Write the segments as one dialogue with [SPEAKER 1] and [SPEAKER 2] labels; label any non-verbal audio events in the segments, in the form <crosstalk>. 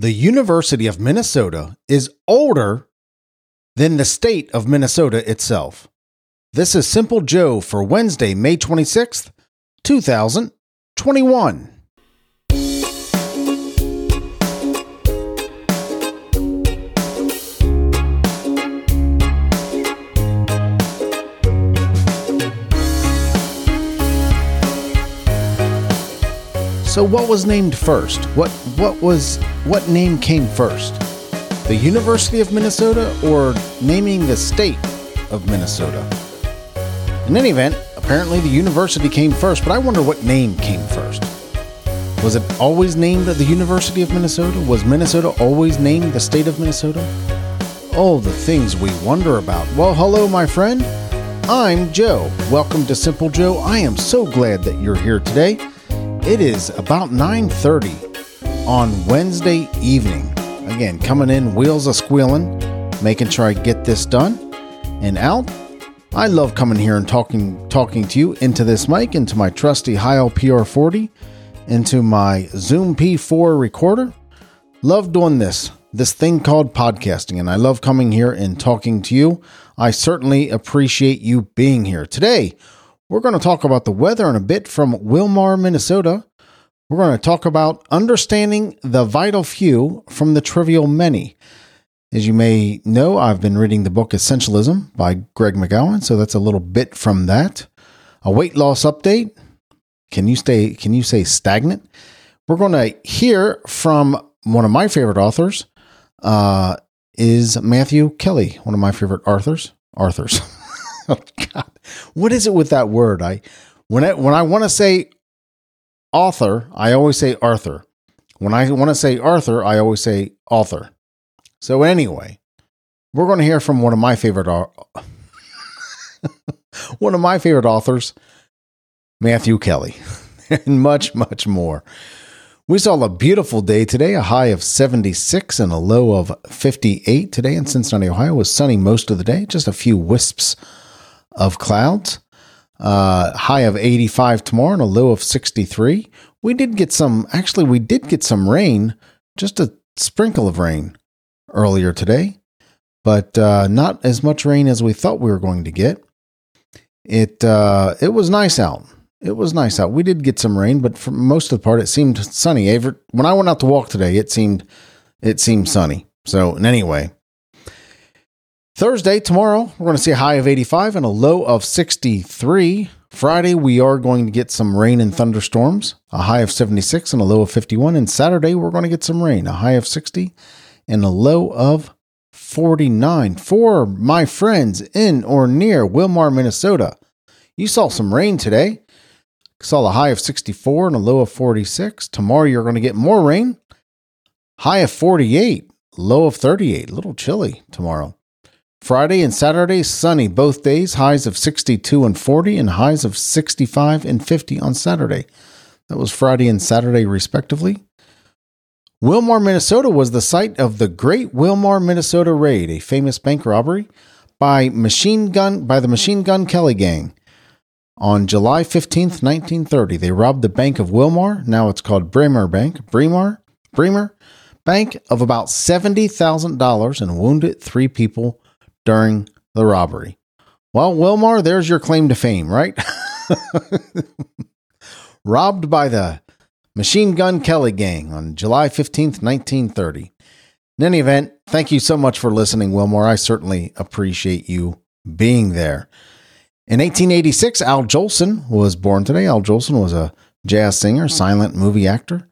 [SPEAKER 1] The University of Minnesota is older than the state of Minnesota itself. This is Simple Joe for Wednesday, May 26th, 2021. So what was named first? What what was what name came first? The University of Minnesota or naming the state of Minnesota? In any event, apparently the university came first, but I wonder what name came first. Was it always named the University of Minnesota? Was Minnesota always named the state of Minnesota? Oh, the things we wonder about. Well, hello, my friend. I'm Joe. Welcome to Simple Joe. I am so glad that you're here today. It is about 9:30 on Wednesday evening. Again, coming in wheels a squealing, making sure I get this done and out. I love coming here and talking talking to you into this mic, into my trusty Heil PR40, into my Zoom P4 recorder. Love doing this, this thing called podcasting, and I love coming here and talking to you. I certainly appreciate you being here. Today, we're going to talk about the weather in a bit from Willmar, Minnesota. We're going to talk about understanding the vital few from the trivial many. As you may know, I've been reading the book Essentialism by Greg McKeown, so that's a little bit from that. A weight loss update. Can you stay can you say stagnant? We're going to hear from one of my favorite authors uh, is Matthew Kelly, one of my favorite authors. Authors. <laughs> <laughs> oh God, what is it with that word? I when I when I want to say author, I always say Arthur. When I want to say Arthur, I always say author. So anyway, we're going to hear from one of my favorite <laughs> one of my favorite authors, Matthew Kelly, <laughs> and much much more. We saw a beautiful day today, a high of 76 and a low of 58 today in Cincinnati, Ohio. It was sunny most of the day, just a few wisps of clouds. Uh, high of 85 tomorrow and a low of 63. We did get some, actually, we did get some rain, just a sprinkle of rain earlier today, but uh, not as much rain as we thought we were going to get. It uh, it was nice out. It was nice out. We did get some rain, but for most of the part, it seemed sunny. When I went out to walk today, it seemed it seemed sunny. So, anyway, Thursday, tomorrow, we're going to see a high of 85 and a low of 63. Friday, we are going to get some rain and thunderstorms, a high of 76 and a low of 51. And Saturday, we're going to get some rain, a high of 60 and a low of 49. For my friends in or near Willmar, Minnesota, you saw some rain today. Saw a high of 64 and a low of 46. Tomorrow, you're going to get more rain, high of 48, low of 38. A little chilly tomorrow. Friday and Saturday, sunny both days, highs of 62 and 40, and highs of 65 and 50 on Saturday. That was Friday and Saturday, respectively. Willmar, Minnesota was the site of the Great Willmar, Minnesota raid, a famous bank robbery by machine gun by the Machine Gun Kelly gang. On July 15th, 1930, they robbed the Bank of Willmar, now it's called Bremer Bank, Bremer, Bremer Bank of about $70,000 and wounded 3 people during the robbery. Well, Willmar, there's your claim to fame, right? <laughs> Robbed by the Machine Gun Kelly gang on July 15th, 1930. In any event, thank you so much for listening, Willmar. I certainly appreciate you being there. In 1886, Al Jolson was born today. Al Jolson was a jazz singer, silent movie actor.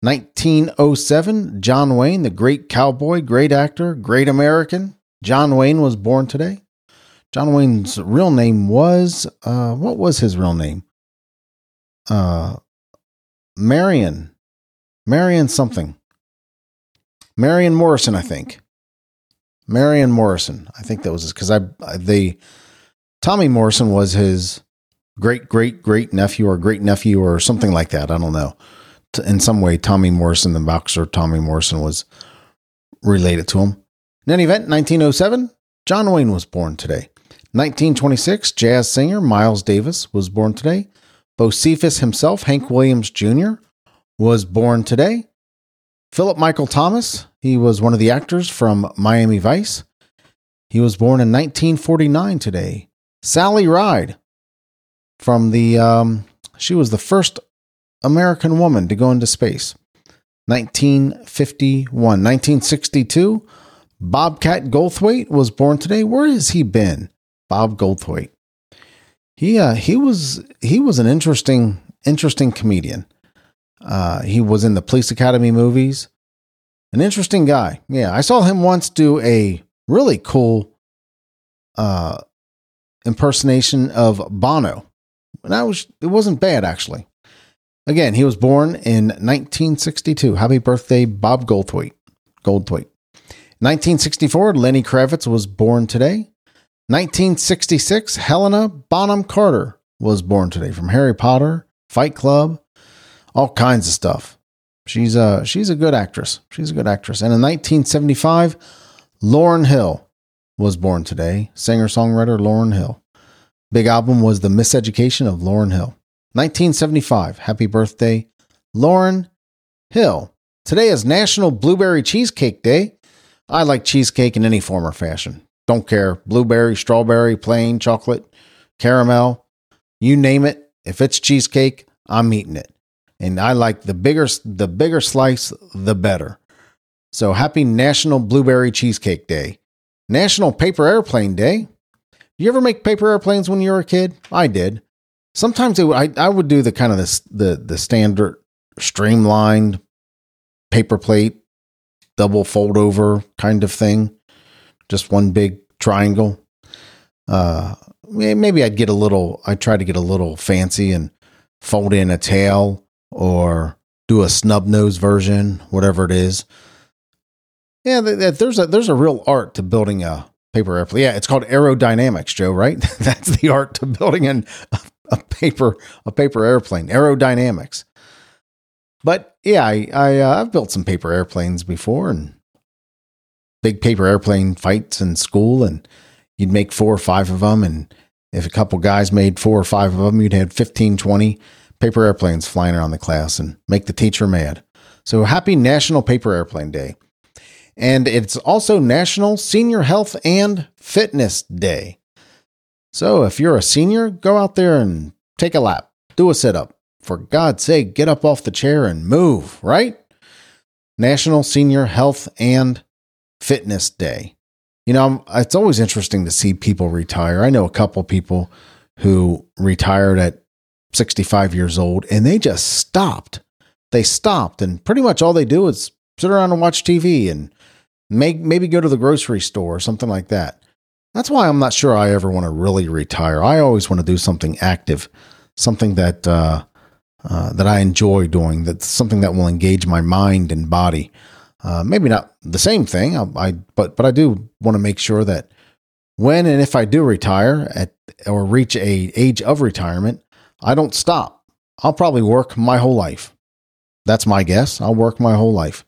[SPEAKER 1] 1907, John Wayne, the great cowboy, great actor, great American, John Wayne was born today. John Wayne's real name was uh, what was his real name? Uh, Marion, Marion something. Marion Morrison, I think. Marion Morrison, I think that was his because I, I the Tommy Morrison was his great great great nephew or great nephew or something like that. I don't know. In some way, Tommy Morrison, the boxer Tommy Morrison, was related to him. In any event, 1907, John Wayne was born today. 1926, jazz singer Miles Davis was born today. Bocephus himself, Hank Williams Jr., was born today. Philip Michael Thomas, he was one of the actors from Miami Vice. He was born in 1949 today. Sally Ride, from the, um, she was the first American woman to go into space. 1951. 1962, Bobcat Goldthwait was born today. Where has he been? Bob Goldthwait. He uh, he was he was an interesting interesting comedian. Uh, he was in the Police Academy movies. An interesting guy. Yeah, I saw him once do a really cool uh, impersonation of Bono. And that was it wasn't bad actually. Again, he was born in 1962. Happy birthday, Bob Goldthwait. Goldthwait. 1964, Lenny Kravitz was born today. 1966, Helena Bonham Carter was born today from Harry Potter, Fight Club, all kinds of stuff. She's a she's a good actress. She's a good actress. And in 1975, Lauryn Hill was born today. Singer songwriter Lauryn Hill. Big album was The Miseducation of Lauryn Hill. 1975. Happy birthday, Lauryn Hill. Today is National Blueberry Cheesecake Day. I like cheesecake in any form or fashion. Don't care. Blueberry, strawberry, plain, chocolate, caramel, you name it. If it's cheesecake, I'm eating it. And I like the bigger the bigger slice, the better. So happy National Blueberry Cheesecake Day. National Paper Airplane Day. You ever make paper airplanes when you were a kid? I did. Sometimes it, I I would do the kind of the the the standard streamlined paper plate double fold over kind of thing, just one big triangle. Uh, maybe I'd get a little, I'd try to get a little fancy and fold in a tail or do a snub nose version, whatever it is. Yeah, there's a there's a real art to building a paper airplane. Yeah, it's called aerodynamics, Joe. Right? <laughs> That's the art to building an, a paper a paper airplane. Aerodynamics. But yeah, I, I uh, I've built some paper airplanes before and big paper airplane fights in school, and you'd make four or five of them, and if a couple guys made four or five of them, you'd have 15, 20 paper airplanes flying around the class and make the teacher mad. So happy National Paper Airplane Day. And it's also National Senior Health and Fitness Day. So if you're a senior, go out there and take a lap, do a sit up, for God's sake, get up off the chair and move, right? National Senior Health and Fitness Day. You know, it's always interesting to see people retire. I know a couple people who retired at 65 years old and they just stopped. They stopped, and pretty much all they do is sit around and watch TV and maybe go to the grocery store or something like that. That's why I'm not sure I ever want to really retire. I always want to do something active, something that uh, uh, that I enjoy doing. That's something that will engage my mind and body. Uh, maybe not the same thing, I, I, but but I do want to make sure that when and if I do retire at or reach a age of retirement, I don't stop. I'll probably work my whole life. That's my guess. I'll work my whole life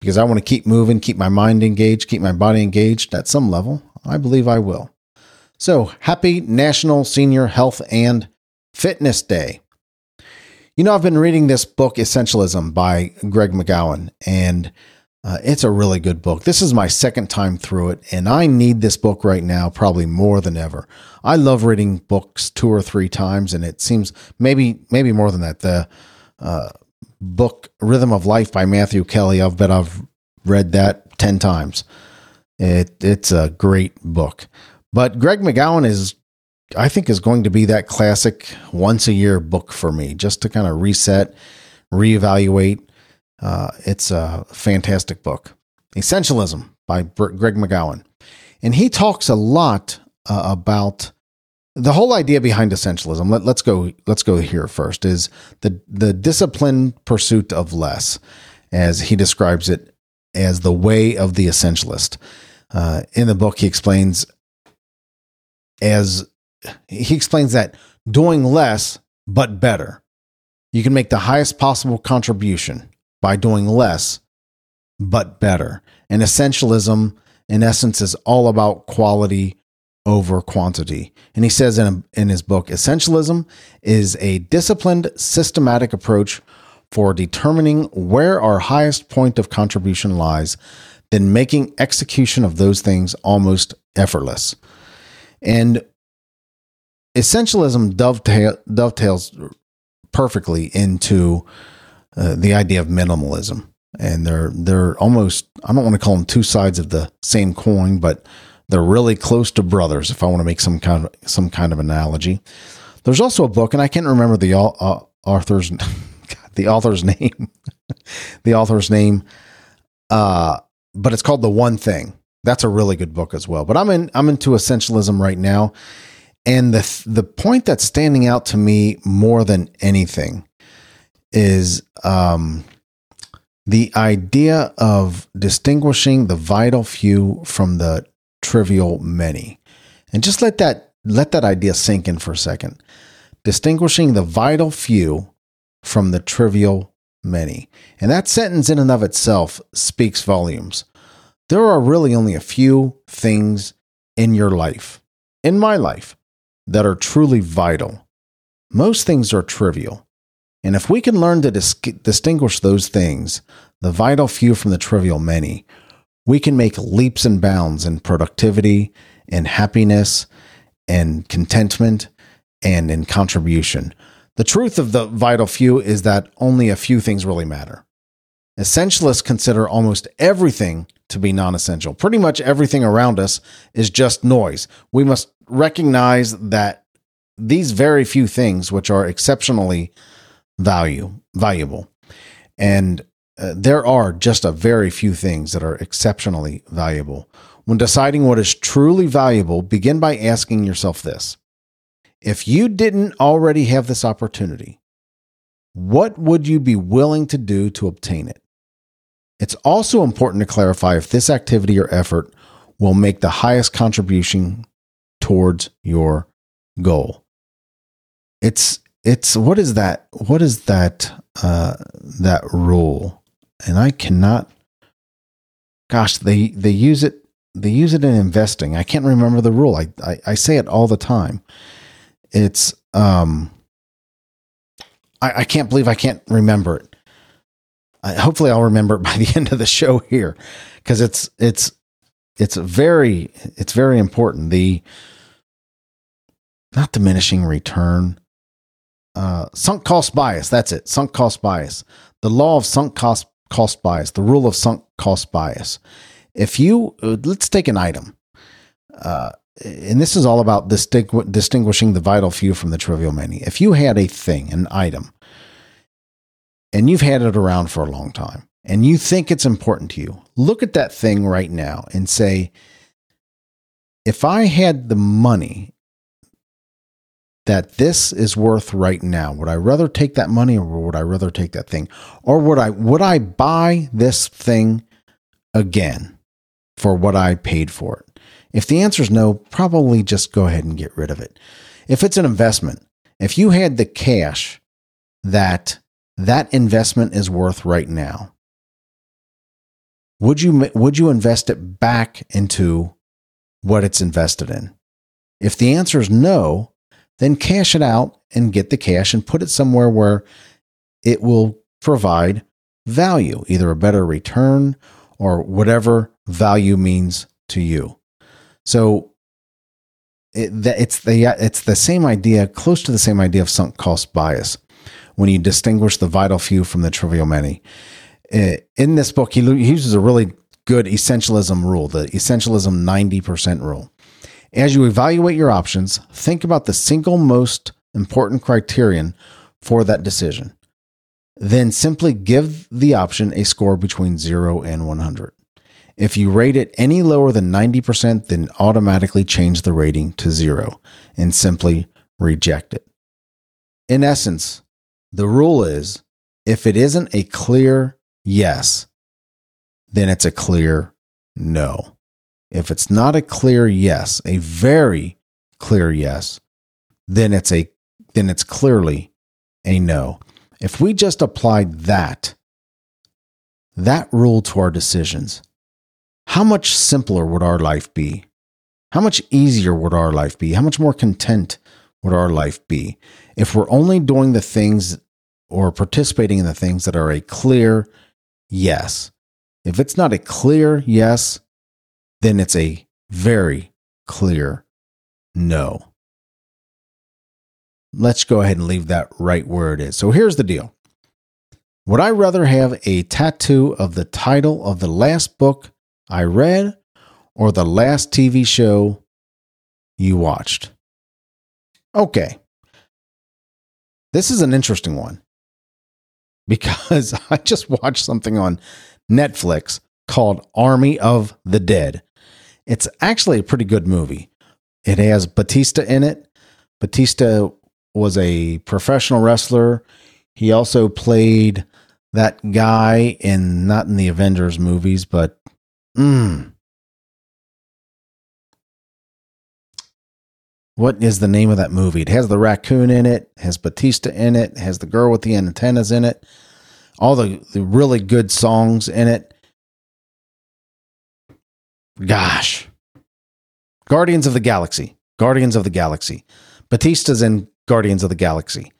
[SPEAKER 1] because I want to keep moving, keep my mind engaged, keep my body engaged at some level. I believe I will. So, happy National Senior Health and Fitness Day. You know, I've been reading this book, Essentialism by Greg McKeown, and uh, it's a really good book. This is my second time through it, and I need this book right now probably more than ever. I love reading books two or three times, and it seems maybe maybe more than that. The uh, book Rhythm of Life by Matthew Kelly. I've bet I've read that ten times. It it's a great book, but Greg McKeown is I think is going to be that classic once a year book for me, just to kind of reset, reevaluate. Uh, it's a fantastic book, Essentialism by Greg McKeown, and he talks a lot uh, about the whole idea behind essentialism. Let, us go. Let's go here first. Is the the disciplined pursuit of less, as he describes it, as the way of the essentialist. Uh, in the book, he explains as he explains that doing less but better. You can make the highest possible contribution by doing less but better. And essentialism, in essence, is all about quality over quantity. And he says in, in his book, essentialism is a disciplined, systematic approach for determining where our highest point of contribution lies, then making execution of those things almost effortless. And essentialism dovetail, dovetails perfectly into uh, the idea of minimalism. And they're they're almost I don't want to call them two sides of the same coin, but they're really close to brothers. If I want to make some kind of some kind of analogy, there's also a book, and I can't remember the uh, author's <laughs> the author's name, <laughs> the author's name, uh, but it's called The One Thing. That's a really good book as well. But I'm in I'm into essentialism right now, and the the point that's standing out to me more than anything is um, the idea of distinguishing the vital few from the trivial many. And just let that let that idea sink in for a second. Distinguishing the vital few from the trivial many. And that sentence in and of itself speaks volumes. There are really only a few things in your life, in my life, that are truly vital. Most things are trivial. And if we can learn to dis- distinguish those things, the vital few from the trivial many, we can make leaps and bounds in productivity, in happiness, and contentment, and in contribution. The truth of the vital few is that only a few things really matter. Essentialists consider almost everything to be non essential. Pretty much everything around us is just noise. We must recognize that these very few things, which are exceptionally value valuable, and uh, there are just a very few things that are exceptionally valuable. When deciding what is truly valuable, begin by asking yourself this. If you didn't already have this opportunity, what would you be willing to do to obtain it? It's also important to clarify if this activity or effort will make the highest contribution towards your goal. It's it's what is that? What is that uh, that rule? And I cannot. Gosh, they they use it. They use it in investing. I can't remember the rule. I I, I say it all the time. It's um. I, I can't believe I can't remember it. I, hopefully, I'll remember it by <laughs> the end of the show here, because it's it's it's very it's very important. The not diminishing return. Uh, sunk cost bias. That's it. Sunk cost bias. The law of sunk cost cost bias. The rule of sunk cost bias. If you uh, let's take an item, uh, and this is all about distingu- distinguishing the vital few from the trivial many. If you had a thing, an item, and you've had it around for a long time, and you think it's important to you, look at that thing right now and say, if I had the money that this is worth right now. Would I rather take that money or would I rather take that thing? Or would I would I buy this thing again for what I paid for it? If the answer is no, probably just go ahead and get rid of it. If it's an investment, if you had the cash that that investment is worth right now, would you would you invest it back into what it's invested in? If the answer is no, then cash it out and get the cash and put it somewhere where it will provide value, either a better return or whatever value means to you. So it, it's the it's the same idea, close to the same idea of sunk cost bias, when you distinguish the vital few from the trivial many. Uh, in this book, he uses a really good essentialism rule, the essentialism ninety percent rule. As you evaluate your options, think about the single most important criterion for that decision. Then simply give the option a score between 0 and 100. If you rate it any lower than 90%, then automatically change the rating to 0 and simply reject it. In essence, the rule is if it isn't a clear yes, then it's a clear no. If it's not a clear yes, a very clear yes, then it's a then it's clearly a no. If we just applied that that rule to our decisions, how much simpler would our life be? How much easier would our life be? How much more content would our life be if we're only doing the things or participating in the things that are a clear yes. If it's not a clear yes, then it's a very clear no. Let's go ahead and leave that right where it is. So here's the deal Would I rather have a tattoo of the title of the last book I read or the last TV show you watched? Okay. This is an interesting one because <laughs> I just watched something on Netflix called Army of the Dead. It's actually a pretty good movie. It has Batista in it. Batista was a professional wrestler. He also played that guy in not in the Avengers movies, but mm, what is the name of that movie? It has the raccoon in it, has Batista in it, has the girl with the antennas in it, all the, the really good songs in it. Gosh. Guardians of the Galaxy. Guardians of the Galaxy. Batista's in Guardians of the Galaxy,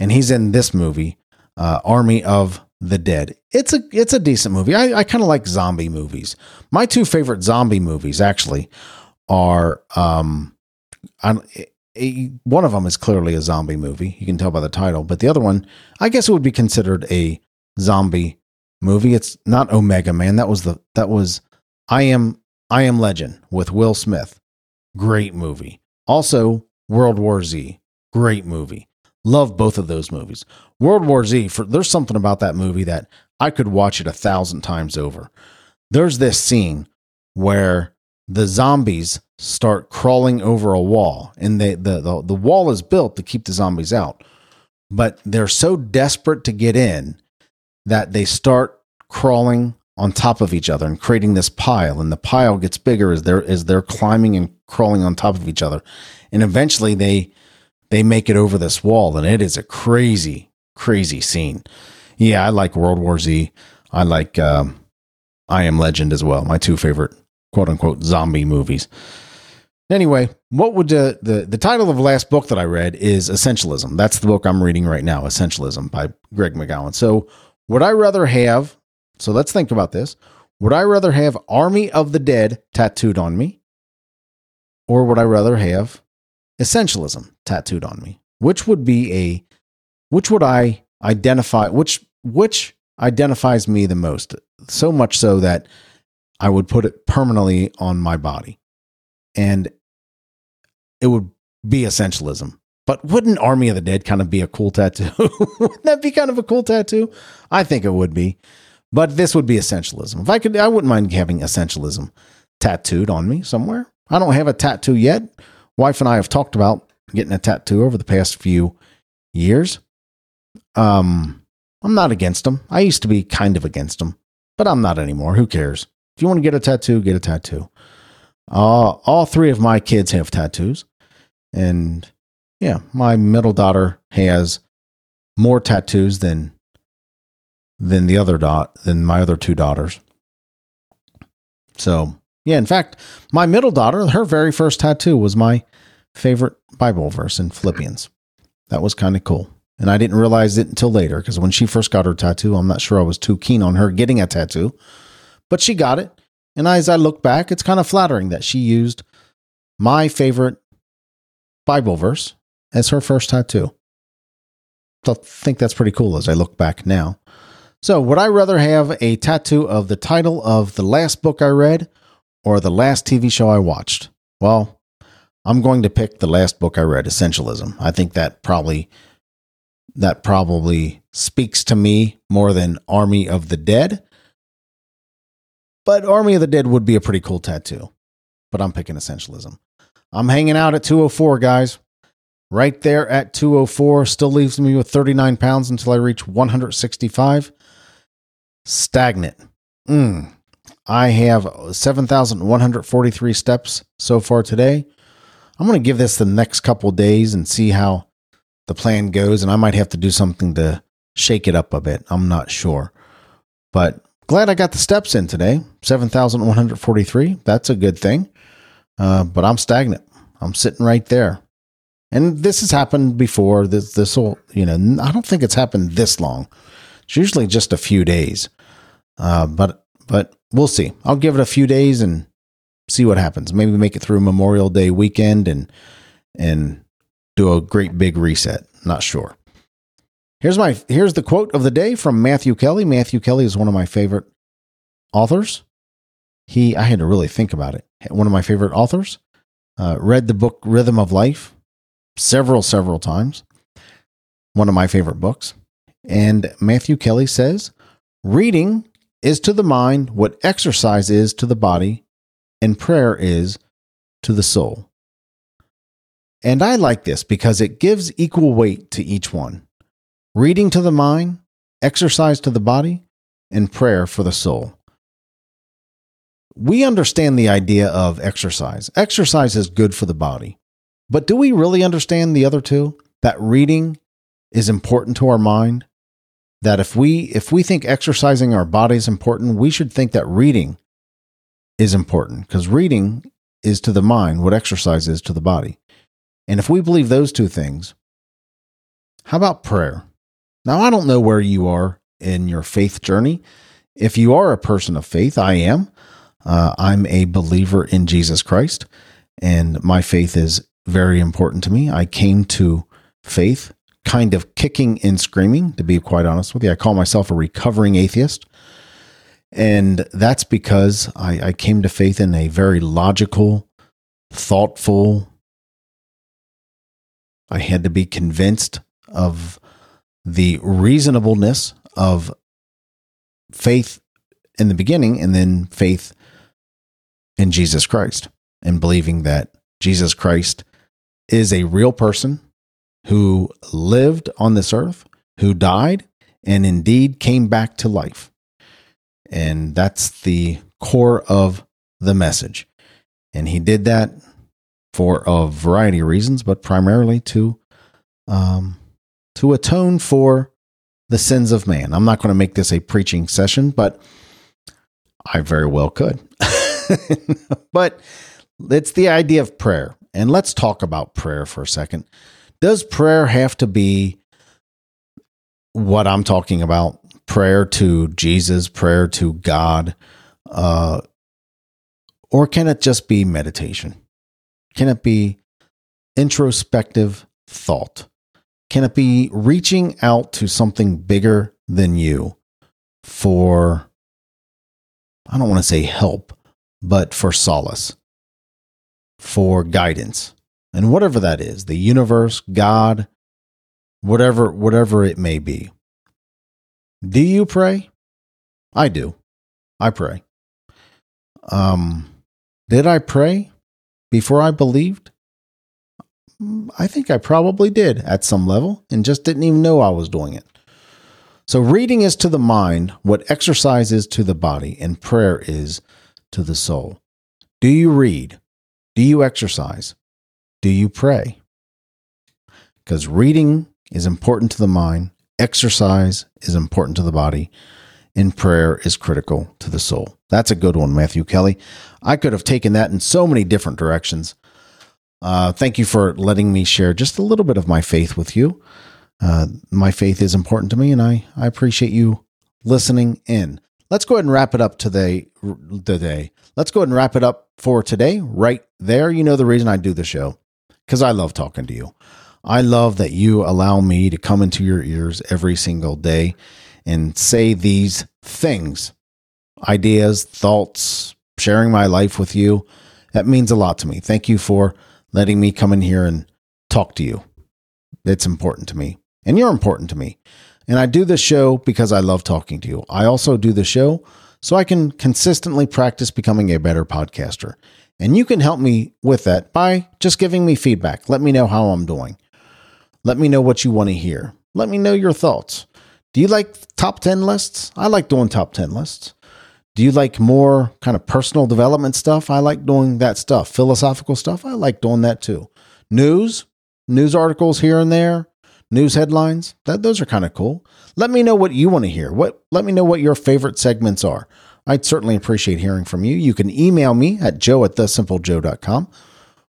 [SPEAKER 1] and he's in this movie, uh, Army of the Dead. It's a it's a decent movie. I, I kind of like zombie movies. My two favorite zombie movies actually are um, a, one of them is clearly a zombie movie. You can tell by the title, but the other one, I guess it would be considered a zombie movie. It's not Omega Man. That was the that was I am I am Legend with Will Smith. Great movie. Also, World War Z. Great movie. Love both of those movies. World War Z, for there's something about that movie that I could watch it a thousand times over. There's this scene where the zombies start crawling over a wall, and they, the, the the wall is built to keep the zombies out, but they're so desperate to get in that they start crawling on top of each other and creating this pile and the pile gets bigger as they're as they're climbing and crawling on top of each other. And eventually they they make it over this wall and it is a crazy crazy scene. Yeah i like world war z. I like um, i am legend as well my two favorite quote unquote zombie movies. Anyway what would the, the the title of the last book that i read is essentialism. That's the book i'm reading right now essentialism by greg mckeown so would i rather have so let's think about this. Would I rather have Army of the Dead tattooed on me? Or would I rather have essentialism tattooed on me? Which would be a which would I identify which which identifies me the most? So much so that I would put it permanently on my body. And it would be essentialism. But wouldn't Army of the Dead kind of be a cool tattoo? <laughs> wouldn't that be kind of a cool tattoo? I think it would be. But this would be essentialism. If I could, I wouldn't mind having essentialism tattooed on me somewhere. I don't have a tattoo yet. Wife and I have talked about getting a tattoo over the past few years. Um, I'm not against them. I used to be kind of against them, but I'm not anymore. Who cares? If you want to get a tattoo, get a tattoo. Uh, all three of my kids have tattoos. And yeah, my middle daughter has more tattoos than than the other dot than my other two daughters. So yeah, in fact, my middle daughter, her very first tattoo was my favorite Bible verse in Philippians. That was kind of cool. And I didn't realize it until later because when she first got her tattoo, I'm not sure I was too keen on her getting a tattoo, but she got it. And as I look back, it's kind of flattering that she used my favorite Bible verse as her first tattoo. I think that's pretty cool as I look back now. So, would I rather have a tattoo of the title of the last book I read or the last TV show I watched? Well, I'm going to pick the last book I read, Essentialism. I think that probably that probably speaks to me more than Army of the Dead. But Army of the Dead would be a pretty cool tattoo. But I'm picking Essentialism. I'm hanging out at 204, guys. Right there at 204 still leaves me with 39 pounds until I reach 165 stagnant. Mm. I have 7,143 steps so far today. I'm going to give this the next couple days and see how the plan goes. And I might have to do something to shake it up a bit. I'm not sure. But glad I got the steps in today 7,143. That's a good thing. Uh, but I'm stagnant. I'm sitting right there. And this has happened before. This this will, you know, I don't think it's happened this long. It's usually just a few days. Uh, but but we'll see. I'll give it a few days and see what happens. Maybe make it through Memorial Day weekend and and do a great big reset. Not sure. Here's my here's the quote of the day from Matthew Kelly. Matthew Kelly is one of my favorite authors. He I had to really think about it. One of my favorite authors. Uh, read the book Rhythm of Life several several times. One of my favorite books. And Matthew Kelly says, reading is to the mind what exercise is to the body, and prayer is to the soul. And I like this because it gives equal weight to each one reading to the mind, exercise to the body, and prayer for the soul. We understand the idea of exercise. Exercise is good for the body. But do we really understand the other two? That reading is important to our mind that if we if we think exercising our body is important, we should think that reading is important because reading is to the mind what exercise is to the body. And if we believe those two things, how about prayer? Now, I don't know where you are in your faith journey. If you are a person of faith, I am. Uh, I'm a believer in Jesus Christ, and my faith is very important to me. I came to faith kind of kicking and screaming, to be quite honest with you. I call myself a recovering atheist. And that's because I, I came to faith in a very logical, thoughtful, I had to be convinced of the reasonableness of faith in the beginning and then faith in Jesus Christ and believing that Jesus Christ is a real person who lived on this earth, who died, and indeed came back to life. And that's the core of the message. And he did that for a variety of reasons, but primarily to um, to atone for the sins of man. I'm not going to make this a preaching session, but I very well could. <laughs> but it's the idea of prayer. And let's talk about prayer for a second. Does prayer have to be what I'm talking about? Prayer to Jesus, prayer to God? Uh, or can it just be meditation? Can it be introspective thought? Can it be reaching out to something bigger than you for, I don't want to say help, but for solace, for guidance? And whatever that is, the universe, God, whatever whatever it may be. Do you pray? I do. I pray. Um did I pray before I believed? I think I probably did at some level and just didn't even know I was doing it. So, reading is to the mind what exercise is to the body, and prayer is to the soul. Do you read? Do you exercise? Do you pray? Because reading is important to the mind, exercise is important to the body, and prayer is critical to the soul. That's a good one, Matthew Kelly. I could have taken that in so many different directions. Uh, thank you for letting me share just a little bit of my faith with you. Uh, my faith is important to me, and I, I appreciate you listening in. Let's go ahead and wrap it up today. Today, let's go ahead and wrap it up for today. Right there, you know the reason I do the show because I love talking to you. I love that you allow me to come into your ears every single day and say these things, ideas, thoughts, sharing my life with you. That means a lot to me. Thank you for letting me come in here and talk to you. It's important to me, and you're important to me. And I do this show because I love talking to you. I also do the show so I can consistently practice becoming a better podcaster. And you can help me with that by just giving me feedback. Let me know how I'm doing. Let me know what you want to hear. Let me know your thoughts. Do you like top 10 lists? I like doing top 10 lists. Do you like more kind of personal development stuff? I like doing that stuff. Philosophical stuff? I like doing that too. News, news articles here and there, news headlines. That those are kind of cool. Let me know what you want to hear. What let me know what your favorite segments are. I'd certainly appreciate hearing from you. You can email me at joe at thesimplejoe.com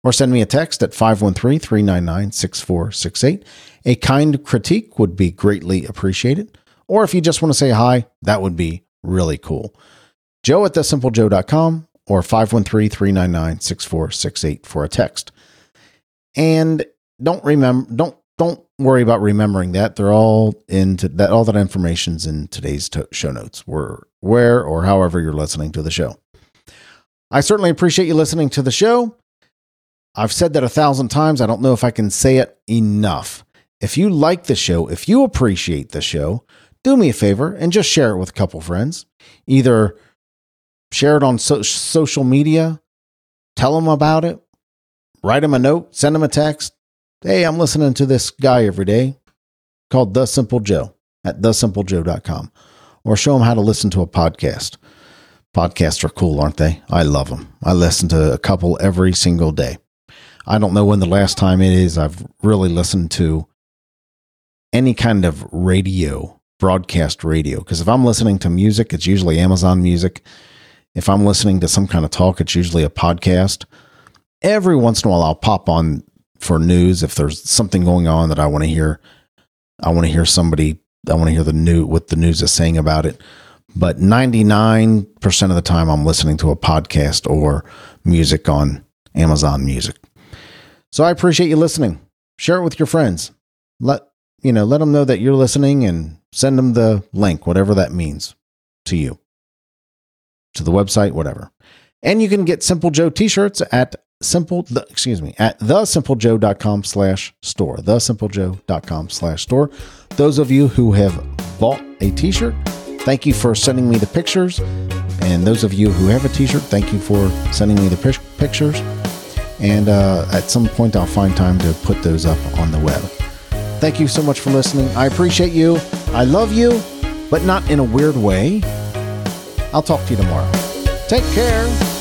[SPEAKER 1] or send me a text at 513 399 6468. A kind critique would be greatly appreciated. Or if you just want to say hi, that would be really cool. Joe at thesimplejoe.com or 513 399 6468 for a text. And don't remember, don't don't worry about remembering that. They're all into that. All that information's in today's to- show notes, where, where or however you're listening to the show. I certainly appreciate you listening to the show. I've said that a thousand times. I don't know if I can say it enough. If you like the show, if you appreciate the show, do me a favor and just share it with a couple friends. Either share it on so- social media, tell them about it, write them a note, send them a text. Hey, I'm listening to this guy every day called The Simple Joe at thesimplejoe.com or show them how to listen to a podcast. Podcasts are cool, aren't they? I love them. I listen to a couple every single day. I don't know when the last time it is I've really listened to any kind of radio, broadcast radio. Because if I'm listening to music, it's usually Amazon music. If I'm listening to some kind of talk, it's usually a podcast. Every once in a while, I'll pop on for news if there's something going on that I want to hear. I want to hear somebody. I want to hear the new what the news is saying about it. But 99% of the time, I'm listening to a podcast or music on Amazon Music. So I appreciate you listening. Share it with your friends. Let you know, let them know that you're listening and send them the link, whatever that means to you. To the website, whatever. And you can get Simple Joe t-shirts at simple excuse me at thesimplejoe.com slash store thesimplejoe.com slash store. Those of you who have bought a t-shirt thank you for sending me the pictures. And those of you who have a t-shirt thank you for sending me the pictures. And uh, at some point i'll find time to put those up on the web. Thank you so much for listening. I appreciate you. I love you but not in a weird way. I'll talk to you tomorrow. Take care